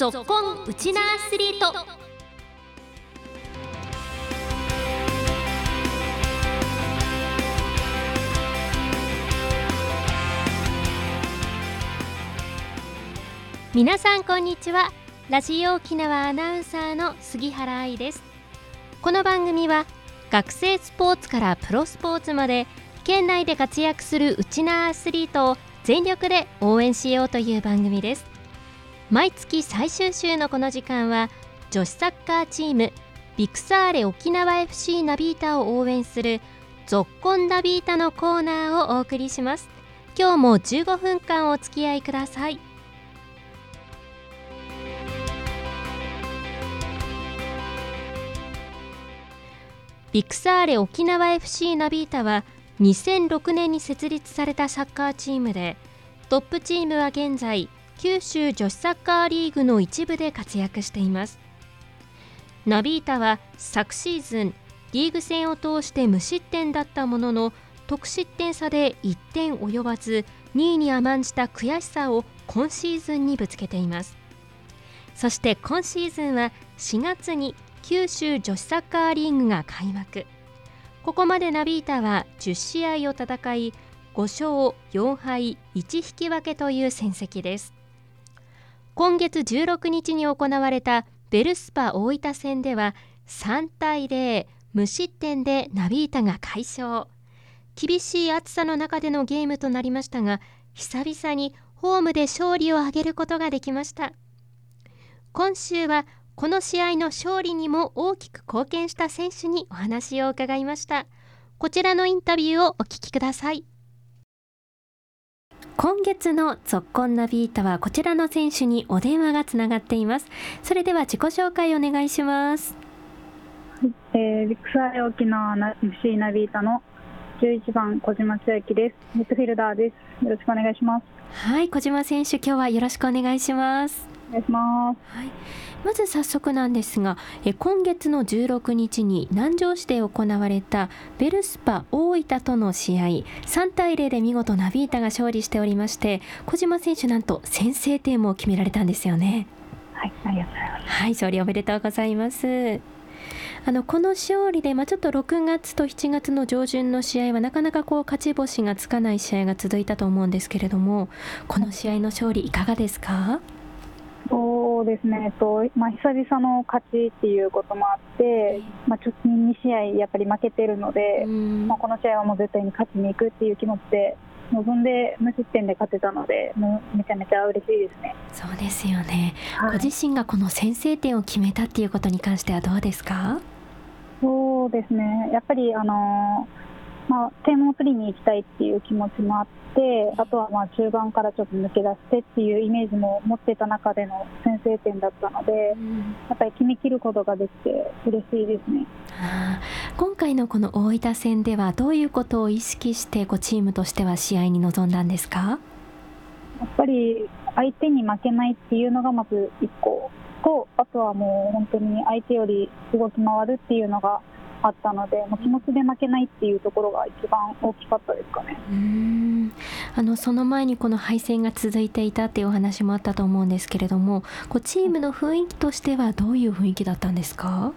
ぞっこんウチナアスリート。皆さんこんにちは。ラジオ沖縄アナウンサーの杉原愛です。この番組は学生スポーツからプロスポーツまで県内で活躍するウチナアスリートを全力で応援しようという番組です。毎月最終週のこの時間は女子サッカーチームビクサーレ沖縄 FC ナビータを応援するゾッコンナビータのコーナーをお送りします。今日も15分間お付き合いください。ビクサーレ沖縄 FC ナビータは2006年に設立されたサッカーチームでトップチームは現在九州女子サッカーリーグの一部で活躍しています。ナビータは昨シーズンリーグ戦を通して無失点だったものの得失点差で1点及ばず2位に甘んじた悔しさを今シーズンにぶつけています。そして今シーズンは4月に九州女子サッカーリーグが開幕。ここまでナビータは10試合を戦い5勝4敗1引き分けという戦績です。今月16日に行われたベルスパ大分戦では3対0無失点でナビータが快勝。厳しい暑さの中でのゲームとなりましたが久々にホームで勝利を挙げることができました。今週はこの試合の勝利にも大きく貢献した選手にお話を伺いました。こちらのインタビューをお聞きください。今月のぞっこんナビータはこちらの選手にお電話がつながっています。それでは自己紹介お願いします。えー、ビッグサイ沖縄 FC ナビータの11番小島千秋です。ミッドフィルダーです。よろしくお願いします。はい。小島選手今日はよろしくお願いしますお願いします、はい。まず早速なんですがえ今月の16日に南城市で行われたベルスパ大分との試合3対0で見事ナビータが勝利しておりまして小島選手なんと先制点も決められたんですよね。はいありがとうございます。はい勝利おめでとうございます。あのこの勝利で、まあ、ちょっと6月と7月の上旬の試合はなかなかこう勝ち星がつかない試合が続いたと思うんですけれどもこの試合の勝利いかがですか？そうですね、えっとまあ、久々の勝ちっていうこともあって、まあ、直近2試合やっぱり負けてるので、まあ、この試合はもう絶対に勝ちに行くっていう気持ちで臨んで無失点で勝てたので、もうめちゃめちゃ嬉しいですね。そうですよね、はい、ご自身がこの先制点を決めたっていうことに関してはどうですかそうですね、やっぱりあのーまあ、点を取りに行きたいっていう気持ちもあって、あとはまあ中盤からちょっと抜け出してっていうイメージも持ってた中での先制点だったので、うん、やっぱり決めきることができて嬉しいですね。あ、今回のこの大分戦ではどういうことを意識してこうチームとしては試合に臨んだんですか？やっぱり相手に負けないっていうのがまず1個とあとはもう本当に相手より動き回るっていうのがあったので、もう気持ちで負けないっていうところが一番大きかったですかね。うんあのその前にこの敗戦が続いていたっていうお話もあったと思うんですけれども、こうチームの雰囲気としてはどういう雰囲気だったんですか？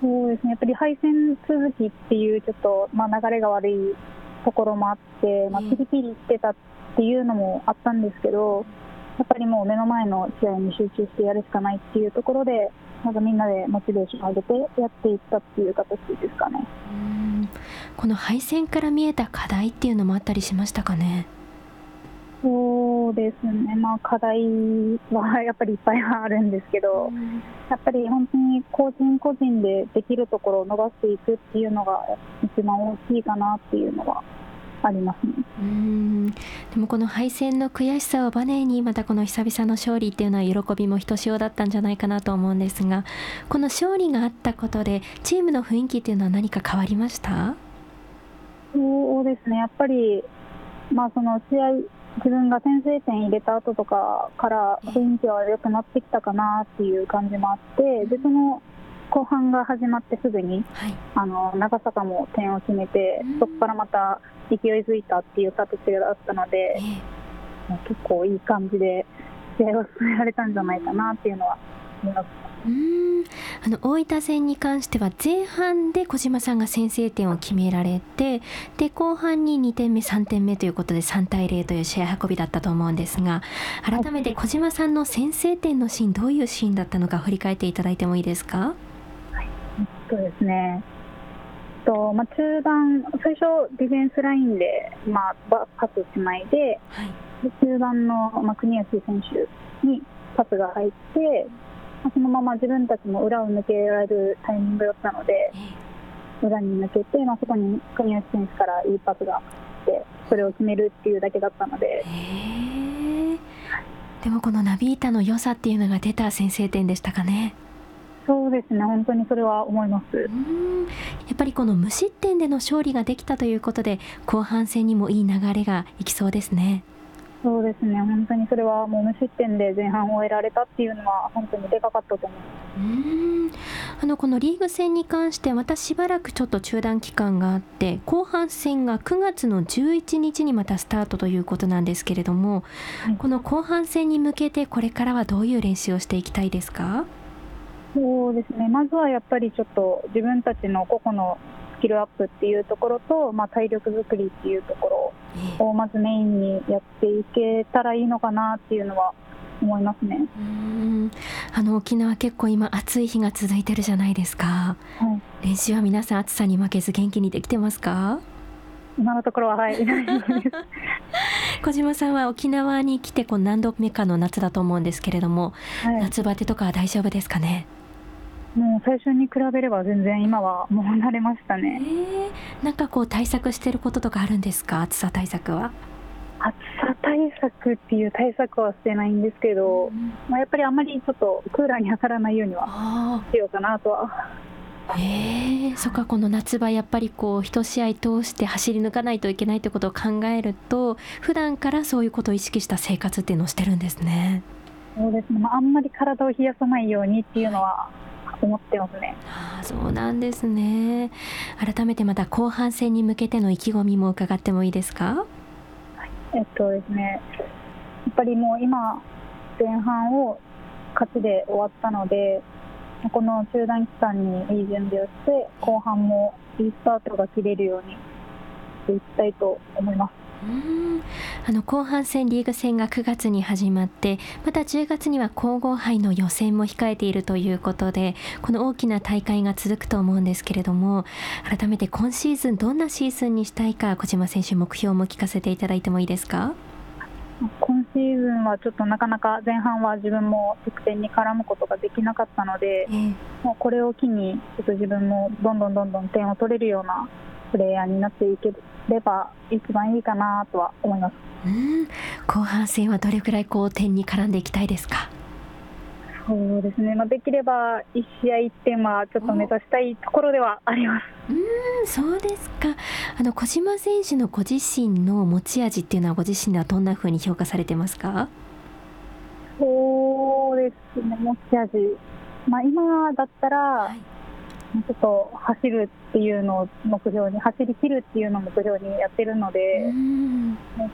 そうですね。やっぱり敗戦続きっていうちょっとまあ流れが悪いところもあって、まあピリピリしてたっていうのもあったんですけど。やっぱりもう目の前の試合に集中してやるしかないっていうところで、なんかみんなでモチベーションを上げてやっていったっていう形ですかね。この敗戦から見えた課題っていうのもあったりしましたかね？そうですね、まあ、課題はやっぱりいっぱいはあるんですけど、やっぱり本当に個人個人でできるところを伸ばしていくっていうのが一番大きいかなっていうのはありますね。うん。でもこの敗戦の悔しさをバネにまたこの久々の勝利っていうのは喜びもひとしおだったんじゃないかなと思うんですがこの勝利があったことでチームの雰囲気っていうのは何か変わりました？そうですね。やっぱり、まあ、その試合自分が先制点入れた後とかから雰囲気は良くなってきたかなっていう感じもあってでその後半が始まってすぐに、はい、あの長坂も点を決めて、そこからまた勢いづいたっていう形だったので、えー、結構いい感じで試合を進められたんじゃないかなっていうのは思います。うん。あの大分戦に関しては前半で小島さんが先制点を決められてで後半に2点目3点目ということで3対0という試合運びだったと思うんですが改めて小島さんの先制点のシーンどういうシーンだったのか振り返っていただいてもいいですか？そうですねとまあ、中盤、最初、ディフェンスラインで、まあ、パス1枚で、はい、中盤の、まあ、国吉選手にパスが入って、そのまま自分たちも裏を抜けられるタイミングだったので、裏に抜けて、まあ、そこに国吉選手からいいパスが来て、それを決めるっていうだけだったので。でもこのナビータの良さっていうのが出た先制点でしたかね。そうですね、本当にそれは思います。やっぱりこの無失点での勝利ができたということで、後半戦にもいい流れがいきそうですね。そうですね、本当にそれはもう無失点で前半を終えられたっていうのは、本当にでかかったと思います。あのこのリーグ戦に関して、またしばらくちょっと中断期間があって、後半戦が9月の11日にまたスタートということなんですけれども、はい、この後半戦に向けて、これからはどういう練習をしていきたいですか？そうですね、まずはやっぱりちょっと自分たちの個々のスキルアップっていうところと、まあ、体力作りっていうところをまずメインにやっていけたらいいのかなっていうのは思いますね。うん。あの沖縄、結構今、暑い日が続いてるじゃないですか、はい、練習は皆さん、暑さに負けず元気にできてますか？今のところは、はい、小島さんは沖縄に来てこう何度目かの夏だと思うんですけれども、はい、夏バテとかは大丈夫ですかね？もう最初に比べれば全然今はもう慣れましたね。えー、なんかこう対策してることとかあるんですか？暑さ対策は？暑さ対策っていう対策はしてないんですけど、うん、まあ、やっぱりあまりちょっとクーラーに当たらないようにはしようかなとは。えー、そっかこの夏場やっぱりこう一試合通して走り抜かないといけないということを考えると普段からそういうことを意識した生活っていうのをしてるんですね。そうですね、まあ、あんまり体を冷やさないようにっていうのは思ってますね。あそうなんですね。改めてまた後半戦に向けての意気込みも伺ってもいいですか？はい、えっとですね、やっぱりもう今前半を勝ちで終わったので、この中断期間にいい準備をして後半もいいスタートが切れるようにしていきたいと思います。あの後半戦リーグ戦が9月に始まってまた10月には皇后杯の予選も控えているということでこの大きな大会が続くと思うんですけれども改めて今シーズンどんなシーズンにしたいか小島選手目標も聞かせていただいてもいいですか？今シーズンはちょっとなかなか前半は自分も得点に絡むことができなかったので、えー、もうこれを機にちょっと自分もどんどんどんどん点を取れるようなプレイヤーになっていければ一番いいかなとは思います。うん。後半戦はどれくらいこう点に絡んでいきたいですか？そうですね、まあ、できれば1試合1点はちょっと目指したいところではあります。うんそうですか。あの小島選手のご自身の持ち味っていうのはご自身ではどんなふうに評価されてますか？そうですね。持ち味、まあ、今だったら、はいちょっと走るっていうのを目標に、走り切るっていうのを目標にやってるので、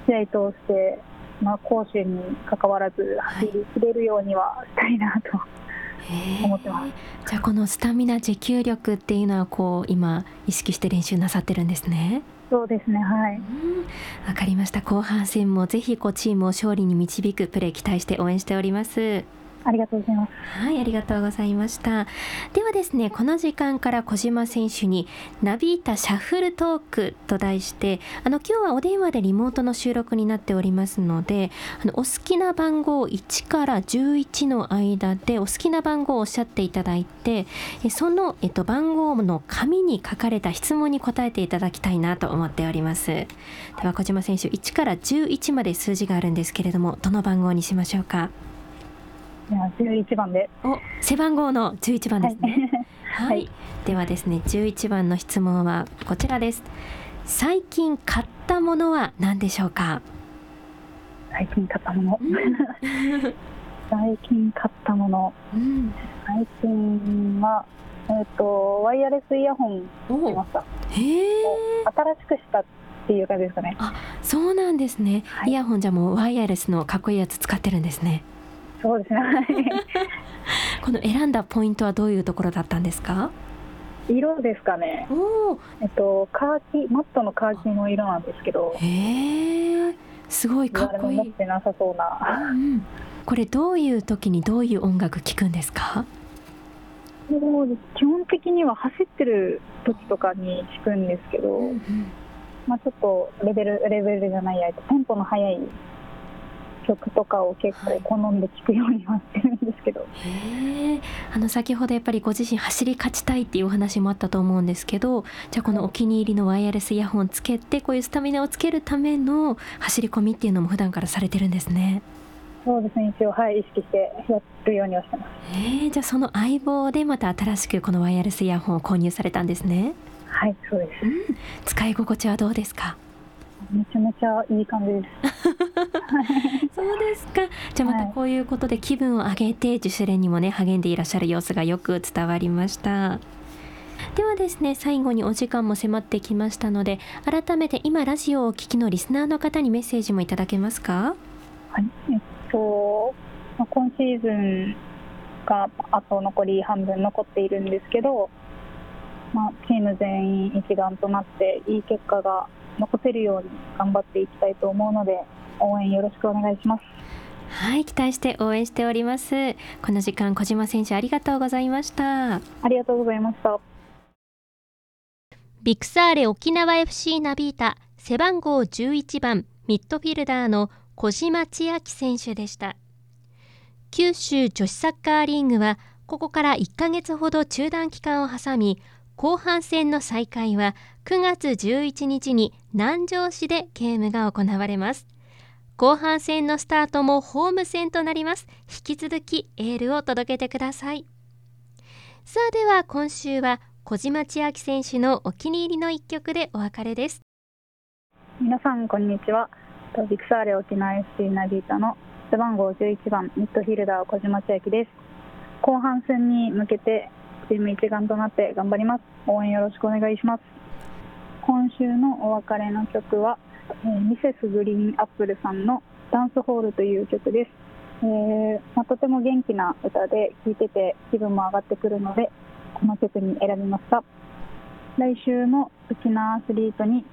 試合通して、まあ、攻守にかかわらず走り切れるようにはしたいなと。思ってますじゃあこのスタミナ持久力っていうのはこう今意識して練習なさってるんですね。そうですねはいわかりました後半戦もぜひこうチームを勝利に導くプレー期待して応援しております。ありがとうございます。はい、ありがとうございました。ではですね、この時間から小島選手にナビータシャッフルトークと題して、あの今日はお電話でリモートの収録になっておりますので、あのお好きな番号1から11の間でお好きな番号をおっしゃっていただいて、そのえっと番号の紙に書かれた質問に答えていただきたいなと思っております。では小島選手1から11まで数字があるんですけれども、どの番号にしましょうか？11番で。お、背番号の11番ですね。はい、はい、ではですね、11番の質問はこちらです。最近買ったものは何でしょうか？最近買ったもの。最近買ったもの。うん、最近は。えっ、ー、と、ワイヤレスイヤホンしました。へえ。新しくしたっていう感じですかね。あ、そうなんですね。はい、イヤホンじゃもうワイヤレスのかっこいいやつ使ってるんですね。そうですね。この選んだポイントはどういうところだったんですか？色ですかね。おえっとカーキマットのカーキの色なんですけど。へえすごいかっこいい。持ってなさそうな、うん、これどういう時にどういう音楽聴くんですか？もう基本的には走ってる時とかに聞くんですけど、うんうん、まあ、ちょっとレベルレベルじゃないやテンポの速い曲とかを結構好んで聴くようになってるんですけど、はい、あの先ほどやっぱりご自身走り勝ちたいっていうお話もあったと思うんですけどじゃあこのお気に入りのワイヤレスイヤホンつけてこういうスタミナをつけるための走り込みっていうのも普段からされてるんですね。そうですね一応はい意識してやるようにはしてます。えー、じゃあその相棒でまた新しくこのワイヤレスイヤホンを購入されたんですね。はいそうです、うん、使い心地はどうですか？めちゃめちゃいい感じです。そうですか。じゃあまたこういうことで気分を上げて自主練にもね励んでいらっしゃる様子がよく伝わりました。ではですね最後にお時間も迫ってきましたので改めて今ラジオをお聞きのリスナーの方にメッセージもいただけますか？はいえっと、まあ、今シーズンがあと残り半分残っているんですけど、まあ、チーム全員一丸となっていい結果が残せるように頑張っていきたいと思うので応援よろしくお願いします。はい期待して応援しております。この時間小島選手ありがとうございました。ありがとうございました。ビクサーレ沖縄 FC ナビータ背番号11番ミッドフィルダーの小島千秋選手でした。九州女子サッカーリーグはここから1ヶ月ほど中断期間を挟み後半戦の再開は9月11日に南城市でゲームが行われます。後半戦のスタートもホーム戦となります。引き続きエールを届けてください。さあでは今週は小島千秋選手のお気に入りの一曲でお別れです。皆さんこんにちは。ビクサーレ沖縄 FC ナビータの背番号11番ミッドフィルダー小島千秋です。後半戦に向けてチーム一丸となって頑張ります。応援よろしくお願いします。今週のお別れの曲はえー、ミセスグリーンアップルさんの「ダンスホール」という曲です、えー、まあ、とても元気な歌で聴いてて気分も上がってくるのでこの曲に選びました。来週も沖縄アスリートに